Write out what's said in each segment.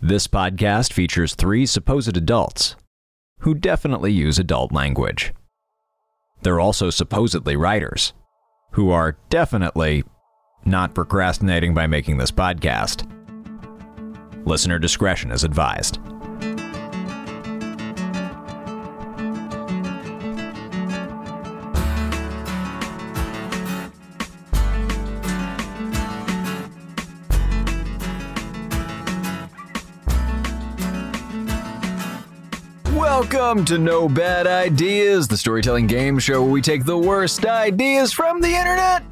This podcast features three supposed adults who definitely use adult language. They're also supposedly writers who are definitely not procrastinating by making this podcast. Listener discretion is advised. Welcome to No Bad Ideas, the storytelling game show where we take the worst ideas from the internet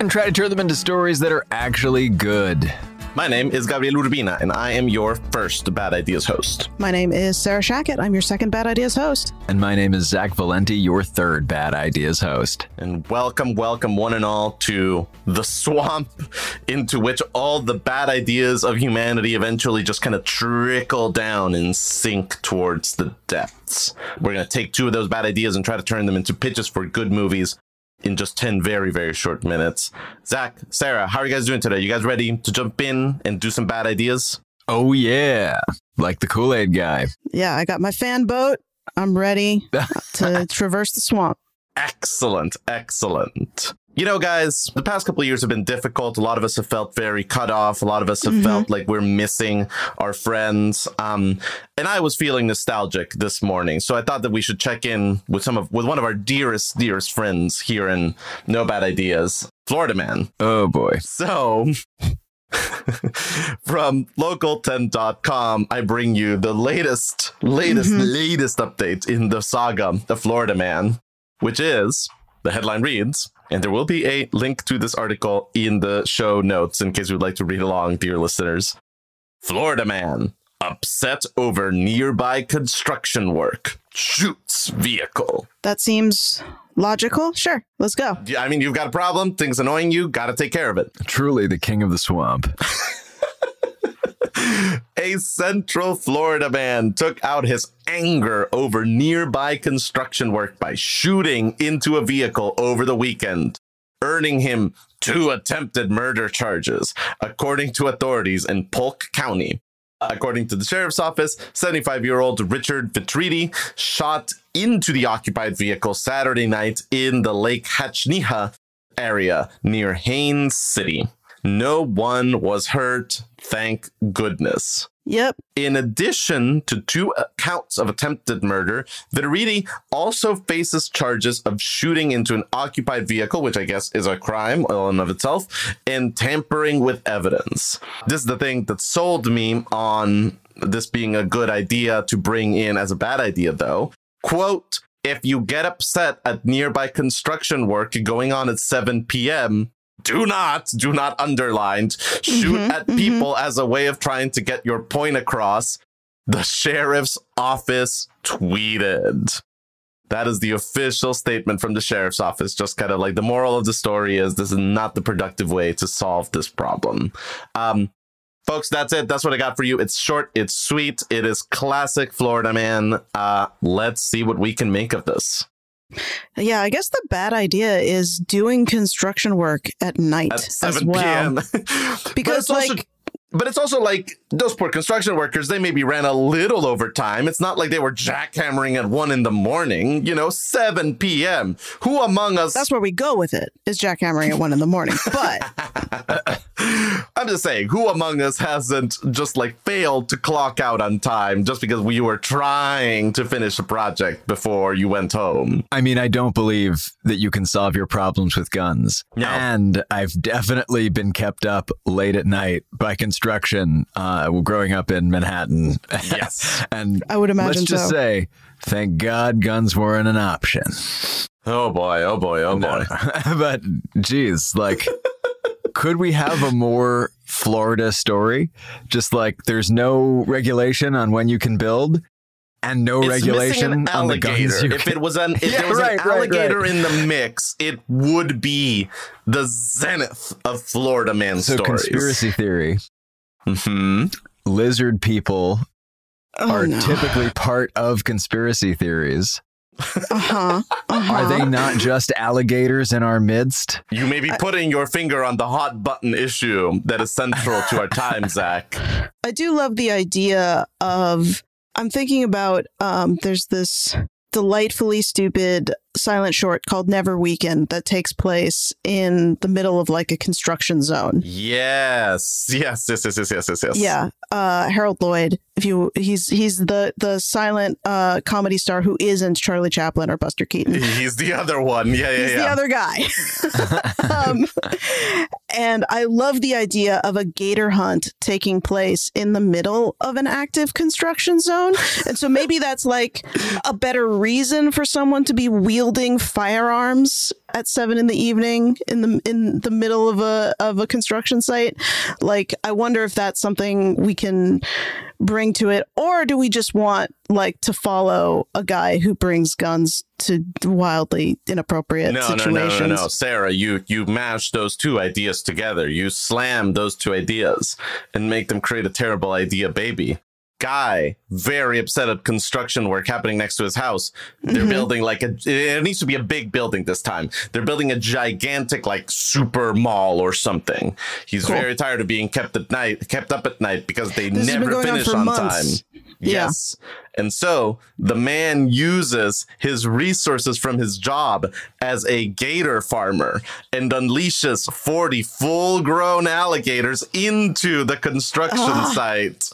and try to turn them into stories that are actually good. My name is Gabriel Urbina, and I am your first Bad Ideas host. My name is Sarah Shackett. I'm your second Bad Ideas host. And my name is Zach Valenti, your third Bad Ideas host. And welcome, welcome, one and all, to the swamp into which all the bad ideas of humanity eventually just kind of trickle down and sink towards the depths. We're going to take two of those bad ideas and try to turn them into pitches for good movies in just 10 very, very short minutes. Zach, Sarah, how are you guys doing today? You guys ready to jump in and do some bad ideas? Oh, yeah. Like the Kool Aid guy. Yeah, I got my fan boat. I'm ready to traverse the swamp. Excellent, excellent. You know, guys, the past couple of years have been difficult. A lot of us have felt very cut off. A lot of us have mm-hmm. felt like we're missing our friends. Um, and I was feeling nostalgic this morning, so I thought that we should check in with some of with one of our dearest, dearest friends here in No Bad Ideas, Florida Man. Oh boy. So. From local10.com, I bring you the latest, latest, mm-hmm. latest update in the saga, The Florida Man, which is the headline reads and there will be a link to this article in the show notes in case you would like to read along, dear listeners. Florida man upset over nearby construction work shoots vehicle. That seems logical. Sure, let's go. Yeah, I mean, you've got a problem, things annoying you, got to take care of it. Truly the king of the swamp. a Central Florida man took out his anger over nearby construction work by shooting into a vehicle over the weekend, earning him two attempted murder charges, according to authorities in Polk County. According to the sheriff's office, 75 year old Richard Vitriti shot into the occupied vehicle Saturday night in the Lake Hatchineha area near Haines City. No one was hurt, thank goodness. Yep. In addition to two counts of attempted murder, Vitariti also faces charges of shooting into an occupied vehicle, which I guess is a crime in and of itself, and tampering with evidence. This is the thing that sold me on this being a good idea to bring in as a bad idea, though. Quote, if you get upset at nearby construction work going on at 7 p.m., do not, do not underlined, shoot mm-hmm, at mm-hmm. people as a way of trying to get your point across. The sheriff's office tweeted. That is the official statement from the sheriff's office. Just kind of like the moral of the story is this is not the productive way to solve this problem. Um, folks, that's it. That's what I got for you. It's short, it's sweet, it is classic Florida man. Uh, let's see what we can make of this. Yeah, I guess the bad idea is doing construction work at night at 7 as well. p.m. because like also, but it's also like those poor construction workers, they maybe ran a little over time. It's not like they were jackhammering at one in the morning, you know, 7 p.m. Who among us? That's where we go with it, is jackhammering at one in the morning. But I'm just saying, who among us hasn't just like failed to clock out on time just because we were trying to finish a project before you went home? I mean, I don't believe that you can solve your problems with guns. No. And I've definitely been kept up late at night by construction uh, growing up in Manhattan. Yes. and I would imagine let's just so. say, thank God guns weren't an option. Oh boy, oh boy, oh boy. No. but geez, like could we have a more Florida story? Just like there's no regulation on when you can build and no it's regulation on the guns. if it was an if yeah, there was right, an alligator right, right. in the mix, it would be the zenith of Florida man so stories. Conspiracy theory. hmm Lizard people oh, are no. typically part of conspiracy theories. Uh-huh. uh-huh. Are they not just alligators in our midst? You may be putting your finger on the hot button issue that is central to our time, Zach. I do love the idea of I'm thinking about um there's this delightfully stupid silent short called Never Weaken that takes place in the middle of like a construction zone. Yes, yes, yes, yes, yes, yes, yes. yes. Yeah. Uh Harold Lloyd, if you he's he's the the silent uh comedy star who isn't Charlie Chaplin or Buster Keaton. He's the other one. Yeah, yeah, He's yeah. the other guy. um, and I love the idea of a gator hunt taking place in the middle of an active construction zone. And so maybe that's like a better reason for someone to be wielding firearms at seven in the evening in the in the middle of a of a construction site. Like I wonder if that's something we can bring to it, or do we just want like to follow a guy who brings guns to wildly inappropriate no, no, situations? no, no, no, Sarah, you you mash those two ideas together. You slam those two ideas and make them create a terrible idea, baby. Guy, very upset at construction work happening next to his house. They're Mhm. building like a. It needs to be a big building this time. They're building a gigantic like super mall or something. He's Cool. very tired of being kept at night, kept up at night because they This never on finish on months. time. Yeah. Yes. And so the man uses his resources from his job as a gator farmer and unleashes 40 full grown alligators into the construction Ah. site,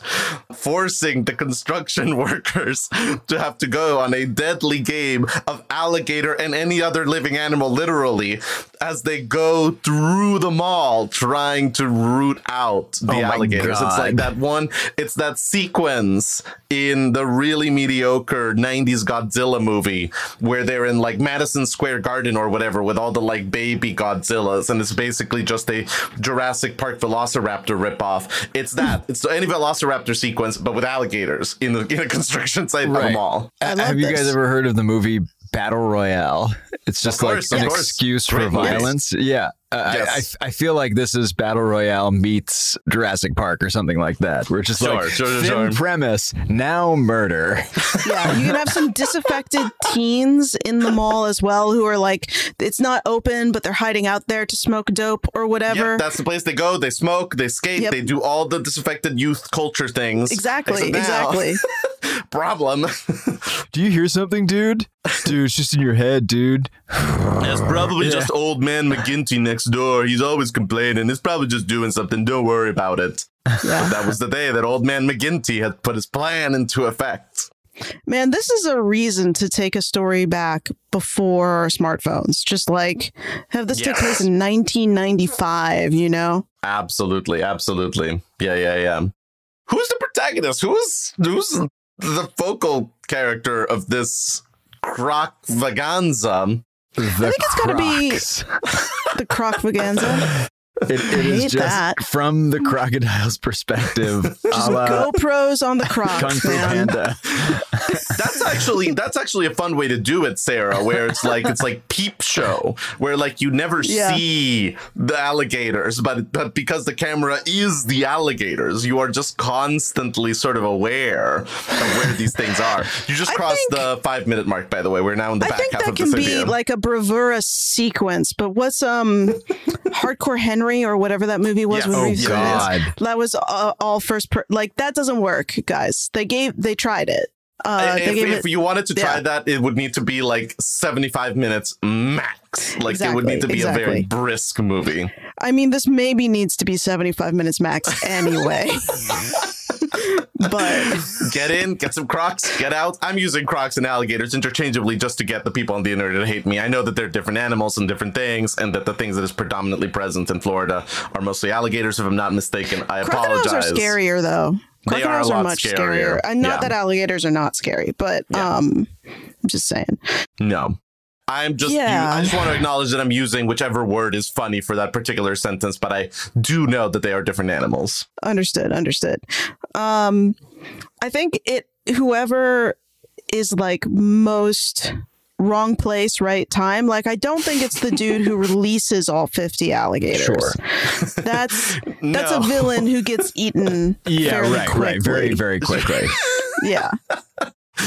forcing the construction workers to have to go on a deadly game of alligator and any other living animal, literally, as they go through the mall trying to root out the Oh my alligators. It's like that one, it's that sequence in the really mediocre 90s Godzilla movie where they're in like Madison Square Garden or whatever with all the like baby Godzillas. And it's basically just a Jurassic Park Velociraptor ripoff. It's that. It's any Velociraptor sequence, but with alligators in, the, in a construction site of a mall. I love Have you guys ever heard of the movie Battle Royale? It's just course, like an course. excuse for Great movie. violence. Yeah. Uh, Yes. I, I, I feel like this is Battle Royale meets Jurassic Park or something like that. We're just Sure, like sure, sure, thin sure. premise, now murder. yeah, you can have some disaffected teens in the mall as well who are like, it's not open, but they're hiding out there to smoke dope or whatever. Yep, that's the place they go. They smoke, they skate, Yep. they do all the disaffected youth culture things. exactly, exactly. Problem. Do you hear something, dude? Dude, it's just in your head, dude. It's probably Yeah. just old man McGinty next door. He's always complaining. It's probably just doing something. Don't worry about it. Yeah. That was the day that old man McGinty had put his plan into effect. Man, this is a reason to take a story back before smartphones. Just like have this take place in 1995, you know? Absolutely, absolutely. Yeah, yeah, yeah. Who's the protagonist? Who's who's the focal character of this croc vaganza? The I think it's gotta be- The Croc Vaganza. It, it I is hate just that. from the crocodile's perspective. Just GoPros on the Kung Fu. Panda. That's actually that's actually a fun way to do it, Sarah. Where it's like it's like peep show, where like you never Yeah. see the alligators, but but because the camera is the alligators, you are just constantly sort of aware of where these things are. You just crossed think- the five minute mark, by the way. We're now in the I back think that can be like a bravura sequence, but what's um Hardcore Henry or whatever that movie was Yes. with Oh, Reese God. Witherspoon? That was uh, all first per- like that doesn't work, guys. They gave they tried it. Uh, they if, gave if it you wanted to try yeah. that, it would need to be like 75 minutes max. Like it would need to be Exactly, a very brisk movie. I mean, this maybe needs to be 75 minutes max anyway. but Get in, get some Crocs, get out. I'm using Crocs and alligators interchangeably just to get the people on the internet to hate me. I know that they're different animals and different things, and that the things that is predominantly present in Florida are mostly alligators, if I'm not mistaken. I crocodiles apologize. are scarier, though. They are a Crocodiles lot much scarier. scarier. And not Yeah. that alligators are not scary, but Yeah. um, I'm just saying. No. I'm just, Yeah. I just want to acknowledge that I'm using whichever word is funny for that particular sentence, but I do know that they are different animals. Understood. Understood. Um, I think it. Whoever is like most wrong place, right time. Like, I don't think it's the dude who releases all 50 alligators. Sure. That's that's a villain who gets eaten. Yeah, right, right. Very, very quickly. Yeah.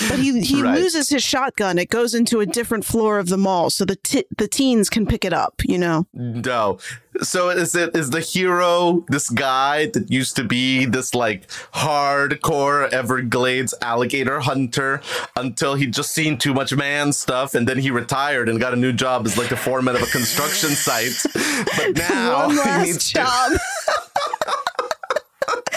But he he Right. loses his shotgun. It goes into a different floor of the mall, so the t- the teens can pick it up. You know. No. So is it is the hero this guy that used to be this like hardcore Everglades alligator hunter until he just seen too much man stuff and then he retired and got a new job as like the foreman of a construction site. But now One he last job.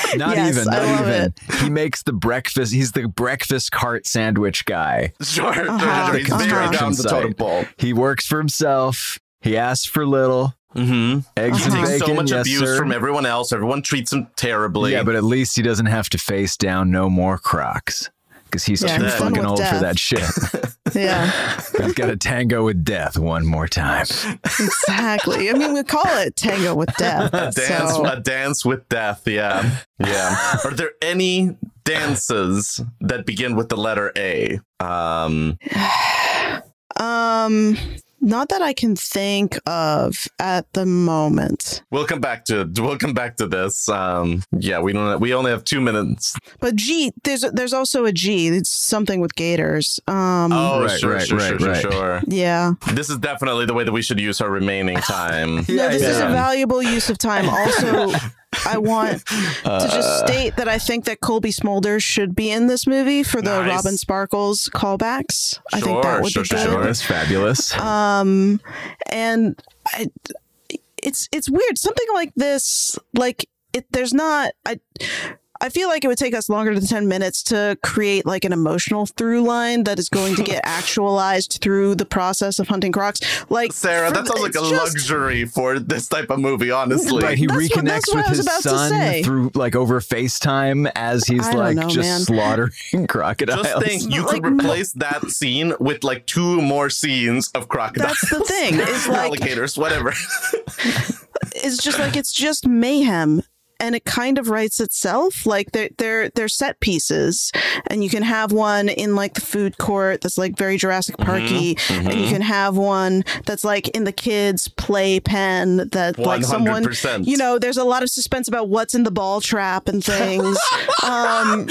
Not Yes, even, I not love even. it. He makes the breakfast. He's the breakfast cart sandwich guy. Sure, sure, Uh-huh, sure. He's very construction down the totem site. pole. He works for himself. He asks for little Mm-hmm. eggs Uh-huh. and Takes bacon. so much yes, abuse sir. from everyone else. Everyone treats him terribly. Yeah, but at least he doesn't have to face down no more Crocs because he's Yeah, too he's fucking with old for that shit. Yeah, he's got a tango with death one more time. exactly. I mean, we call it tango with death. a dance, so- a dance with death. Yeah, yeah. Are there any dances that begin with the letter A? Um, Um, not that I can think of at the moment. we'll come back to we'll come back to this. Um, yeah, we don't. We only have two minutes. But G, there's there's also a G. It's something with gators. Um, Oh, Right, sure, right, sure, right, sure, right. sure, sure. yeah. This is definitely the way that we should use our remaining time. no, this is a valuable use of time. Also, I want to Uh, just state that I think that Cobie Smulders should be in this movie for the Nice. Robin Sparkles callbacks. I think that would sure, be sure, good. sure. That's fabulous. Um, and I, it's it's weird. Something like this, like it. There's not. I. I feel like it would take us longer than 10 minutes to create like an emotional through line that is going to get actualized through the process of hunting crocs. Like Sarah, for that sounds like a just- luxury for this type of movie, honestly. Right, he That's what- reconnects that's what with his son through like over FaceTime as he's I like know, just man. slaughtering crocodiles. Just think, you Like, could replace that scene with like two more scenes of crocodiles. That's the thing, It's like- alligators, whatever. it's just like it's just mayhem and it kind of writes itself like they're they're they're set pieces and you can have one in like the food court that's like very jurassic parky and you can have one that's like in the kids play pen that like someone you know there's a lot of suspense about what's in the ball trap and things. Um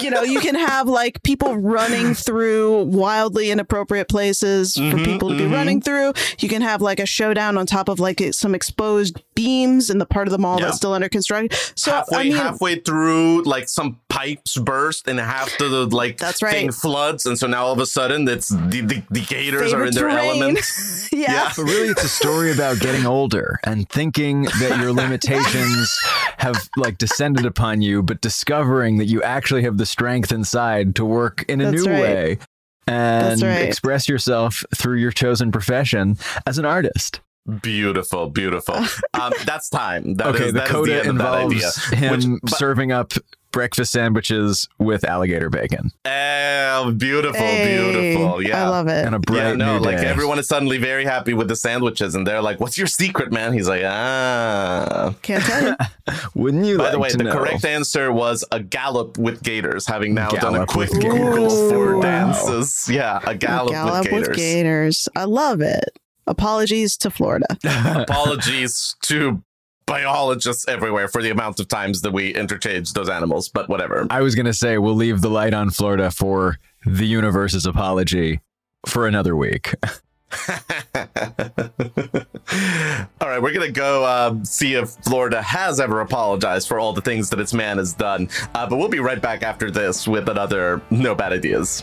you know you can have like people running through wildly inappropriate places for people to be running through. You can have like a showdown on top of like some exposed beams in the part of the mall Yeah. that's still under construction so halfway, i mean halfway through, like some pipes burst and half the like That's right. thing floods, and so now all of a sudden, it's the the, the gators are in their terrain. element. yeah. Yeah. But really, it's a story about getting older and thinking that your limitations have like descended upon you, but discovering that you actually have the strength inside to work in a That's new right. way and right. express yourself through your chosen profession as an artist. Beautiful, beautiful. Um, that's time. That okay, is- the that is coda end of that idea. involves him Which- but- serving up breakfast sandwiches with alligator bacon Oh, beautiful, Hey, beautiful. Yeah. i love it and a bright yeah, no, new like day. everyone is suddenly very happy with the sandwiches, and they're like, "What's your secret, man?" He's like, "Ah." can't tell you Wouldn't you By like the way, to the know? correct answer was a gallop with gators. Having now done a quick with Google for Ooh. dances, yeah, a gallop, gallop with gators. with gators i love it apologies to florida Apologies to biologists everywhere for the amount of times that we interchange those animals, but whatever. I was going to say we'll leave the light on Florida for the universe's apology for another week. all right, we're gonna go um, see if Florida has ever apologized for all the things that its man has done. Uh, but we'll be right back after this with another no bad ideas.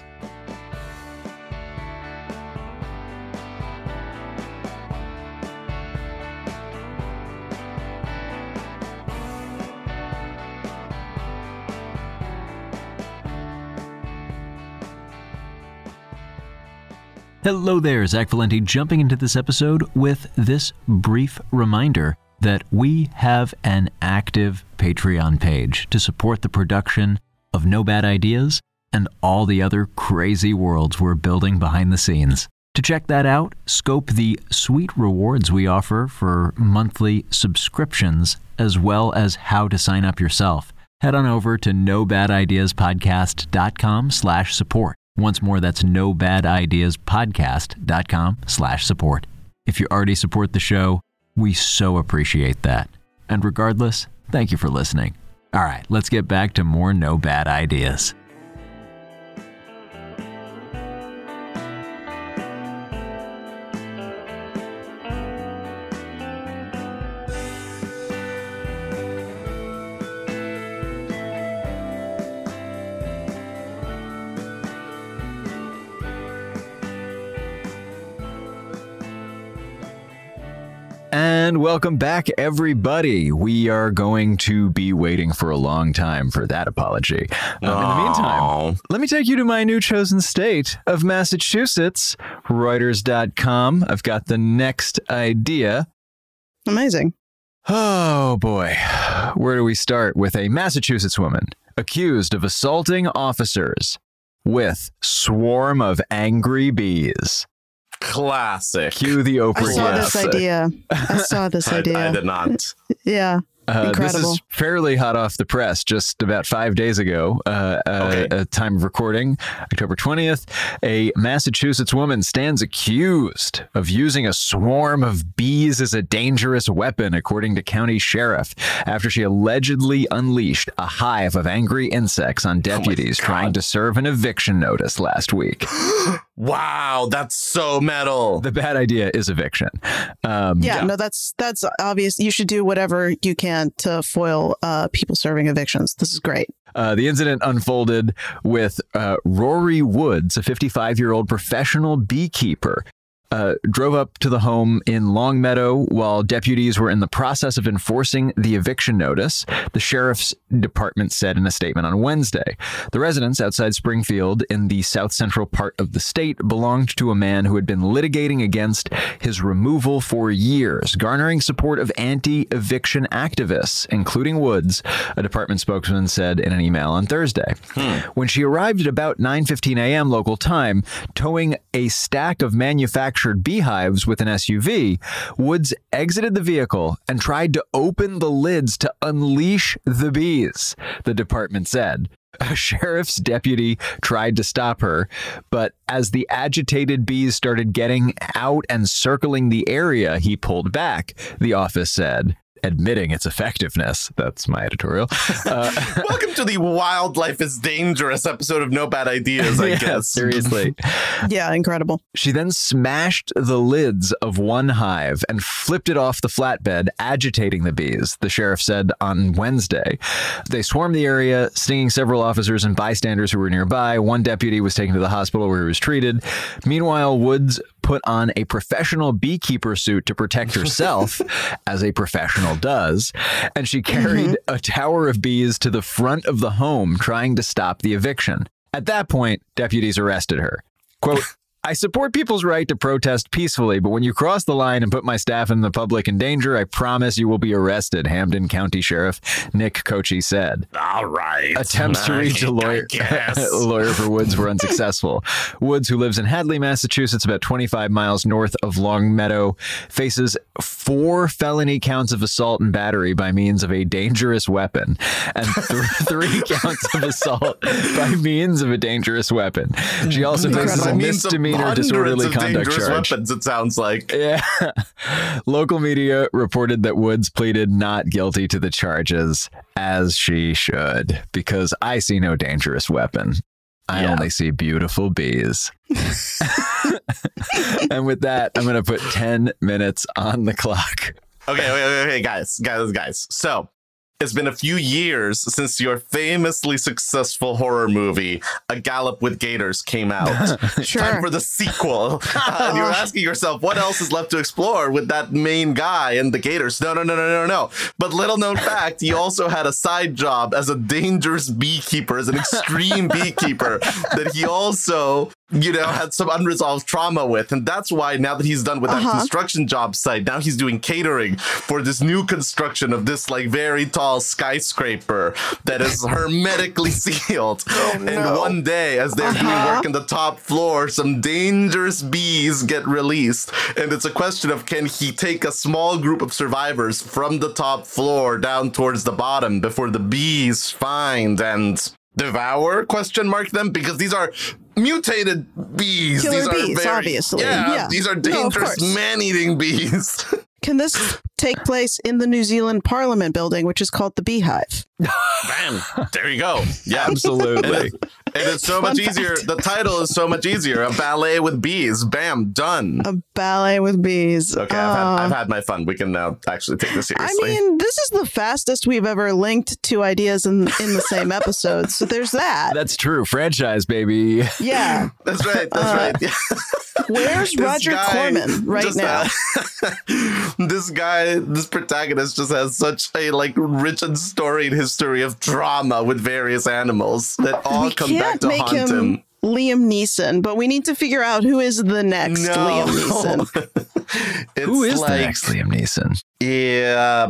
Hello there, Zach Valenti jumping into this episode with this brief reminder that we have an active Patreon page to support the production of No Bad Ideas and all the other crazy worlds we're building behind the scenes. To check that out, scope the sweet rewards we offer for monthly subscriptions, as well as how to sign up yourself. Head on over to nobadideaspodcast.com slash support. Once more, that's nobadideaspodcast.com slash support. If you already support the show, we so appreciate that. And regardless, thank you for listening. All right, let's get back to more No Bad Ideas. And welcome back, everybody. We are going to be waiting for a long time for that apology. Um, in the meantime, let me take you to my new chosen state of Massachusetts, Reuters.com. I've got the next idea. Amazing. Oh boy. Where do we start? With a Massachusetts woman accused of assaulting officers with swarm of angry bees. Classic. Cue the Oprah. I saw yes. this idea. I saw this I, idea. I did not. yeah. Uh, this is fairly hot off the press, just about five days ago, uh, uh, Okay. uh, time of recording, October 20th. A Massachusetts woman stands accused of using a swarm of bees as a dangerous weapon, according to county sheriff, after she allegedly unleashed a hive of angry insects on deputies trying to serve an eviction notice last week. Wow, that's so metal. The bad idea is eviction. Um, yeah. No, that's that's obvious. You should do whatever you can to foil uh, people serving evictions. This is great. Uh, the incident unfolded with uh, Rorie Woods, a 55 year old professional beekeeper. Uh, drove up to the home in Longmeadow while deputies were in the process of enforcing the eviction notice, the sheriff's department said in a statement on Wednesday. The residence outside Springfield in the south central part of the state belonged to a man who had been litigating against his removal for years, garnering support of anti eviction activists, including Woods, a department spokesman said in an email on Thursday. When she arrived at about 9:15 a.m. local time, towing a stack of manufactured beehives with an SUV, Woods exited the vehicle and tried to open the lids to unleash the bees, the department said. A sheriff's deputy tried to stop her, but as the agitated bees started getting out and circling the area, he pulled back, the office said. Admitting its effectiveness. That's my editorial. Uh, Welcome to the Wildlife is Dangerous episode of No Bad Ideas, I yeah, guess. Seriously. Yeah. Incredible. She then smashed the lids of one hive and flipped it off the flatbed, agitating the bees, the sheriff said on Wednesday. They swarmed the area, stinging several officers and bystanders who were nearby. One deputy was taken to the hospital where he was treated. Meanwhile, Woods put on a professional beekeeper suit to protect herself, as a professional does, and she carried mm-hmm. a tower of bees to the front of the home, trying to stop the eviction. At that point, deputies arrested her. Quote, I support people's right to protest peacefully, but when you cross the line and put my staff and the public in danger, I promise you will be arrested, Hampden County Sheriff Nick Cocchi said. All right. Attempts to reach a I lawyer, guess. a lawyer for Woods were unsuccessful. Woods, who lives in Hadley, Massachusetts, about 25 miles north of Longmeadow, faces four felony counts of assault and battery by means of a dangerous weapon and th- three counts of assault by means of a dangerous weapon. She also faces a means of misdemeanor hundreds disorderly conduct charge. weapons, it sounds like. Yeah. Local media reported that Woods pleaded not guilty to the charges, as she should, because I see no dangerous weapon. I Yeah. only see beautiful bees. and with that, I'm going to put 10 minutes on the clock. Okay, okay, okay, guys, guys, guys. So it's been a few years since your famously successful horror movie, A Gallop with Gators, came out. Sure. Time for the sequel. Uh, and you're asking yourself, what else is left to explore with that main guy and the Gators? No, no, no, no, no, no. But little known fact, he also had a side job as a dangerous beekeeper, as an extreme beekeeper, that he also, you know, had some unresolved trauma with. And that's why now that he's done with that Uh-huh. construction job site, now he's doing catering for this new construction of this like very tall skyscraper that is hermetically sealed. And one day, as they're doing Uh-huh. work in the top floor, some dangerous bees get released. And it's a question of can he take a small group of survivors from the top floor down towards the bottom before the bees find and devour question mark them because these are mutated bees Killer these are bees, very, obviously. yeah, Yeah. these are dangerous course. man-eating bees Can this take place in the New Zealand Parliament building, which is called the Beehive? bam there you go yeah Absolutely. and it's so much easier the title is so much easier a ballet with bees bam done A ballet with bees. okay I've, had, Uh, I've had my fun we can now actually take this seriously. I mean, this is the fastest we've ever linked two ideas in in the same episode. So there's that. That's true. Franchise, baby. Yeah. that's right that's Uh, right yeah. Where's Roger Corman right now? this guy, this protagonist just has such a like rich and storied history of drama with various animals that all we come back to haunt him, him. Liam Neeson, but we need to figure out who is the next No. Liam Neeson. It's Who is like, the next Liam Neeson? Yeah.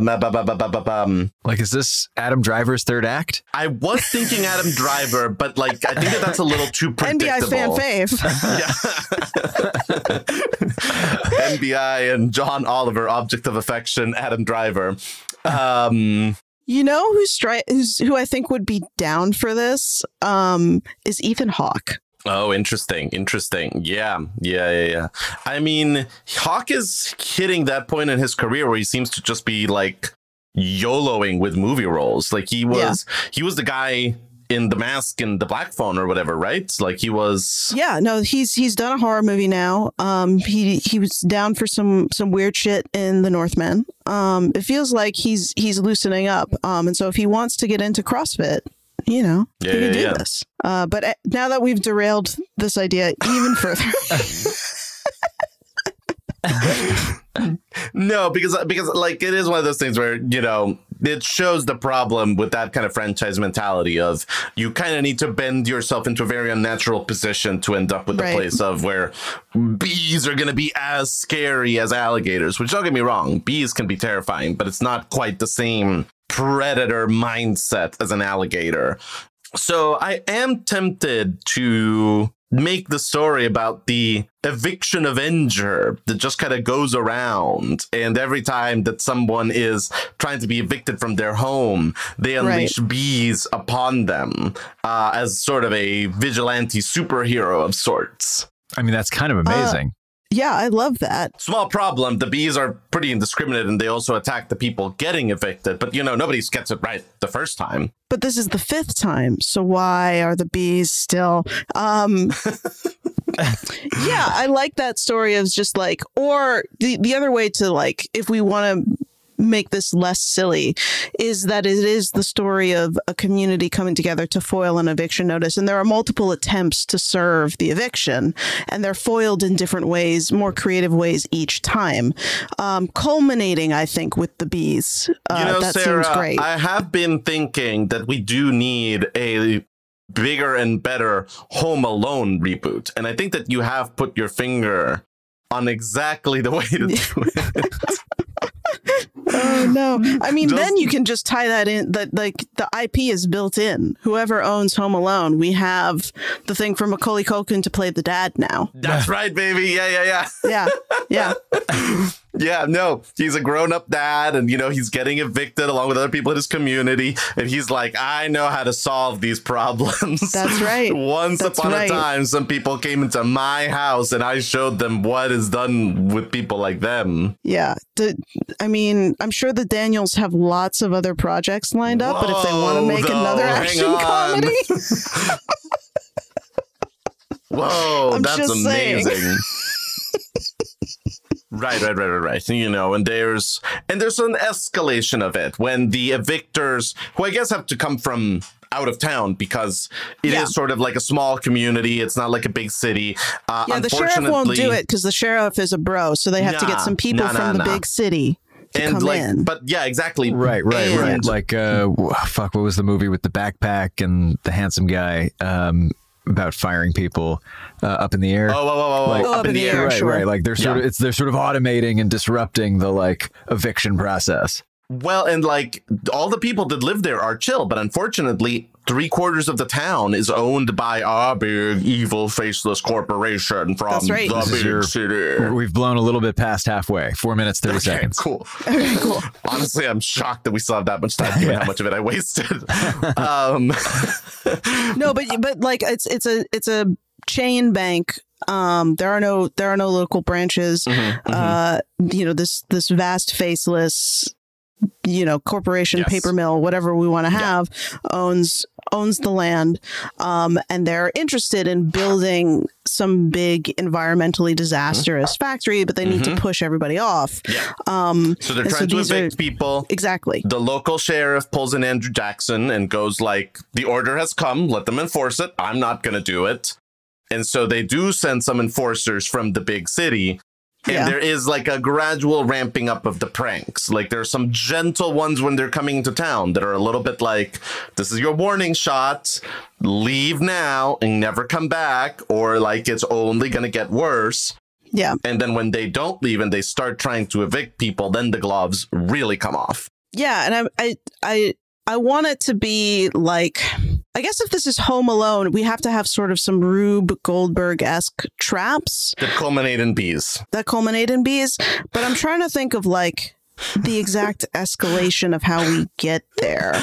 Like, is this Adam Driver's third act? I was thinking Adam Driver, but like I think that that's a little too NBI predictable. fan fave. Yeah. NBI and John Oliver, object of affection, Adam Driver. Um, You know who's, stri- who's who I think would be down for this um, is Ethan Hawke. Oh, interesting, interesting. Yeah, yeah, yeah, yeah. I mean, Hawke is hitting that point in his career where he seems to just be like YOLOing with movie roles. Like he was, he was the guy in The Mask and The Black Phone or whatever, right? Like he was. Yeah, no, he's he's done a horror movie now. Um, he he was down for some some weird shit in The Northman. Um, it feels like he's he's loosening up. Um, and so if he wants to get into CrossFit, you know, Yeah, can yeah, do yeah. this. Uh, but uh, now that we've derailed this idea even further, No, because because like it is one of those things where you know it shows the problem with that kind of franchise mentality of you kind of need to bend yourself into a very unnatural position to end up with the Right. place of where bees are going to be as scary as alligators. Which don't get me wrong, bees can be terrifying, but it's not quite the same predator mindset as an alligator. So I am tempted to make the story about the eviction avenger that just kind of goes around and every time that someone is trying to be evicted from their home they unleash bees upon them uh, as sort of a vigilante superhero of sorts I mean, that's kind of amazing. Yeah, I love that. small problem the bees are pretty indiscriminate and they also attack the people getting evicted but you know nobody gets it right the first time But this is the fifth time, so why are the bees still? Um, yeah, I like that story of just like, or the the other way to like, if we want to make this less silly is that it is the story of a community coming together to foil an eviction notice and there are multiple attempts to serve the eviction and they're foiled in different ways more creative ways each time um, culminating i think with the bees uh, you know, that Sarah, seems great I have been thinking that we do need a bigger and better Home Alone reboot. And I think that you have put your finger on exactly the way to do it. No! I mean, Just- then you can just tie that in. That like the IP is built in. Whoever owns Home Alone, we have the thing for Macaulay Culkin to play the dad now. That's right, baby. Yeah, yeah, yeah. Yeah, yeah. Yeah, no, he's a grown up dad and, you know, he's getting evicted along with other people in his community. And he's like, I know how to solve these problems. That's right. Once That's upon right. a time, some people came into my house and I showed them what is done with people like them. Yeah. The, I mean, I'm sure the Daniels have lots of other projects lined up, but if they want to make another though, hang action comedy, Whoa, I'm that's amazing. Right, right, right, right, right. You know, and there's and there's an escalation of it when the evictors, who I guess have to come from out of town because it is Yeah. sort of like a small community. It's not like a big city. Uh, yeah, the sheriff won't do it because the sheriff is a bro, so they have to get some people nah, nah, from the nah. big city to And come like, in. but yeah, exactly. Right, right, right. Like, uh, fuck, what was the movie with the backpack and the handsome guy um, about firing people uh, up in the air? Oh, whoa, whoa, whoa, whoa, Like- up, in the air. air, right, sure. right. Like they're sort Yeah. of it's they're sort of automating and disrupting the like eviction process. Well, and like all the people that live there are chill, but unfortunately, three quarters of the town is owned by a big, evil, faceless corporation from That's right. the This big your- city. We've blown a little bit past halfway. Four minutes thirty Okay, seconds. cool. okay, cool. Honestly, I'm shocked that we still have that much time given how much of it I wasted. um, no but but like it's it's a it's a chain bank um there are no there are no local branches mhm, mhm. uh you know this this vast faceless you know corporation Yes. paper mill whatever we want to have owns owns the land um and they're interested in building some big environmentally disastrous factory but they need to push everybody off yeah. um So they're and so trying to these are- evict people. exactly The local sheriff pulls in Andrew Jackson and goes like, "The order has come. Let them enforce it. I'm not going to do it." And so they do send some enforcers from the big city. And Yeah. there is like a gradual ramping up of the pranks. Like there are some gentle ones when they're coming into town that are a little bit like, this is your warning shot. Leave now and never come back, or like it's only gonna get worse. Yeah. And then when they don't leave and they start trying to evict people, then the gloves really come off. Yeah, and I I I I want it to be like I guess if this is Home Alone, we have to have sort of some Rube Goldberg esque traps That culminate in bees. that culminate in bees. But I'm trying to think of like the exact escalation of how we get there.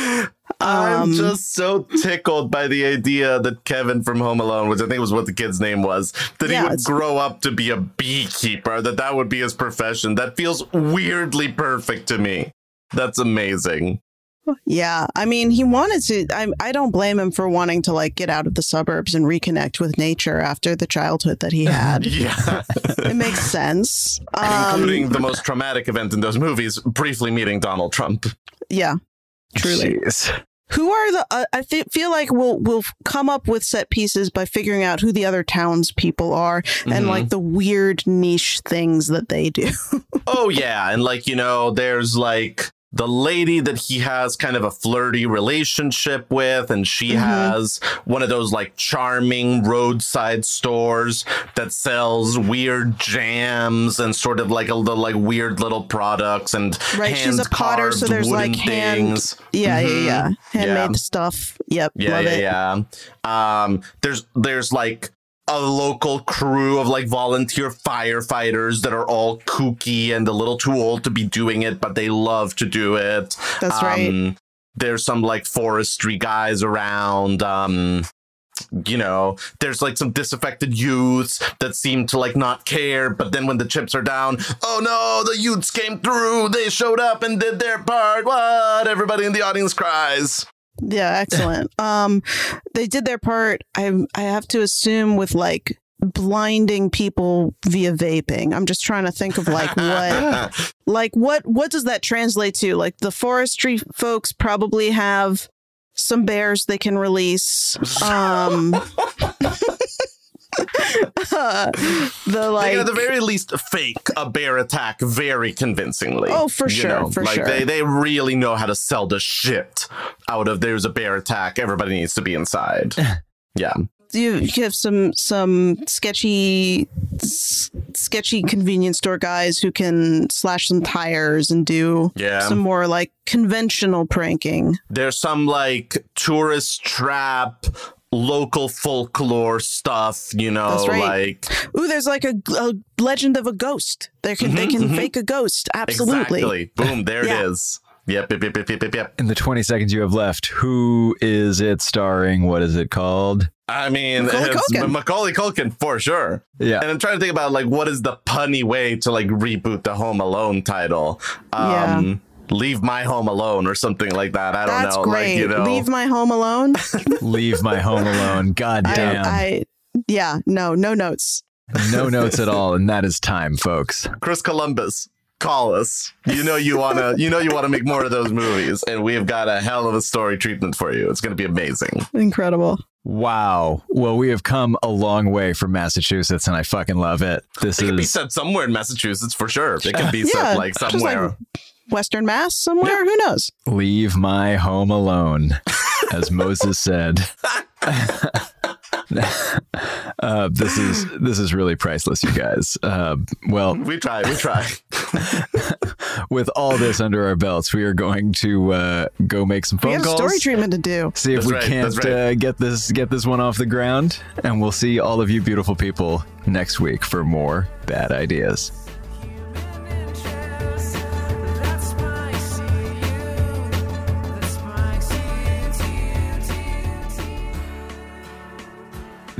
I'm Um, just so tickled by the idea that Kevin from Home Alone, which I think was what the kid's name was, that Yeah, he would grow up to be a beekeeper, that that would be his profession. That feels weirdly perfect to me. That's amazing. Yeah, I mean, he wanted to. I I don't blame him for wanting to like get out of the suburbs and reconnect with nature after the childhood that he had. Yeah. it makes sense. Um, Including the most traumatic event in those movies, briefly meeting Donald Trump. yeah, truly. Jeez. Who are the? Uh, I fe- feel like we'll we'll come up with set pieces by figuring out who the other townspeople are and Mhm. like the weird niche things that they do. Oh yeah, and like you know, there's like the lady that he has kind of a flirty relationship with, and she Mhm. has one of those like charming roadside stores that sells weird jams and sort of like a little like weird little products and Right, she's a potter, so there's, like, hand- things. yeah, Mhm. yeah, yeah. Handmade Yeah. stuff. Yep, Yeah, love yeah, it. yeah. Um, there's there's like a local crew of like volunteer firefighters that are all kooky and a little too old to be doing it, but they love to do it. That's right. Um, There's some like forestry guys around. Um, you know, there's like some disaffected youths that seem to like not care, but then when the chips are down, oh no, the youths came through. They showed up and did their part. What? Everybody in the audience cries. Yeah, excellent. um, they did their part. I I have to assume with like blinding people via vaping. I'm just trying to think of like what like what what does that translate to? Like the forestry folks probably have some bears they can release. Um the like they at the very least fake a bear attack very convincingly. Oh, for you sure, for like sure. They, they really know how to sell the shit out of there's a bear attack. Everybody needs to be inside. yeah. you you have some some sketchy s- sketchy convenience store guys who can slash some tires and do Yeah. some more like conventional pranking. There's some like tourist trap, local folklore stuff, you know, That's right. like Ooh, there's like a, a legend of a ghost. They can they mm-hmm, can mm-hmm. fake a ghost. Absolutely. exactly. Boom, there Yeah. it is. Yep, yep, yep, yep, yep, yep, yep. In the 20 seconds you have left, who is it starring? What is it called? I mean, Macaulay it's Culkin. Macaulay Culkin for sure. Yeah. And I'm trying to think about like what is the punny way to like reboot the Home Alone title. Yeah. Um, Leave my home alone or something like that. I don't That's know. great. Like, you know. Leave my home alone. Leave my home alone. God damn. I yeah, no, no notes. no notes at all. And that is time, folks. Chris Columbus, call us. You know you wanna you know you wanna make more of those movies, and we've got a hell of a story treatment for you. It's gonna be amazing. Incredible. Wow. Well, we have come a long way from Massachusetts, and I fucking love it. This It could be is set somewhere in Massachusetts for sure. It could be Yeah, set like just somewhere. like Western Mass somewhere. Who knows? Leave My Home Alone, as Moses said. uh, this is this is really priceless, you guys. Uh, well, we try, we try. with all this under our belts, we are going to uh, go make some We phone have calls. story treatment to do. See if That's we right, can't right. uh, get this get this one off the ground, and we'll see all of you beautiful people next week for more bad ideas.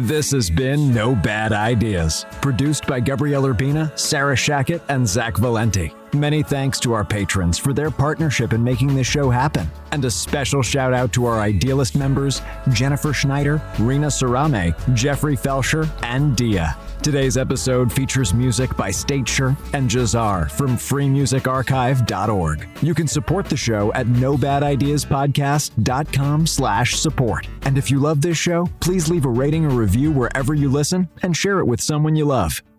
This has been No Bad Ideas, produced by Gabriel Urbina, Sarah Shackett, and Zach Valenti. Many thanks to our patrons for their partnership in making this show happen. And a special shout out to our Idealist members Jennifer Schneider, Rena Sarame, Jeffrey Felsher, and Dia. Today's episode features music by Stateshire and Jazar from freemusicarchive.org. You can support the show at nobadideaspodcast.com slash support. And if you love this show, please leave a rating or review wherever you listen and share it with someone you love.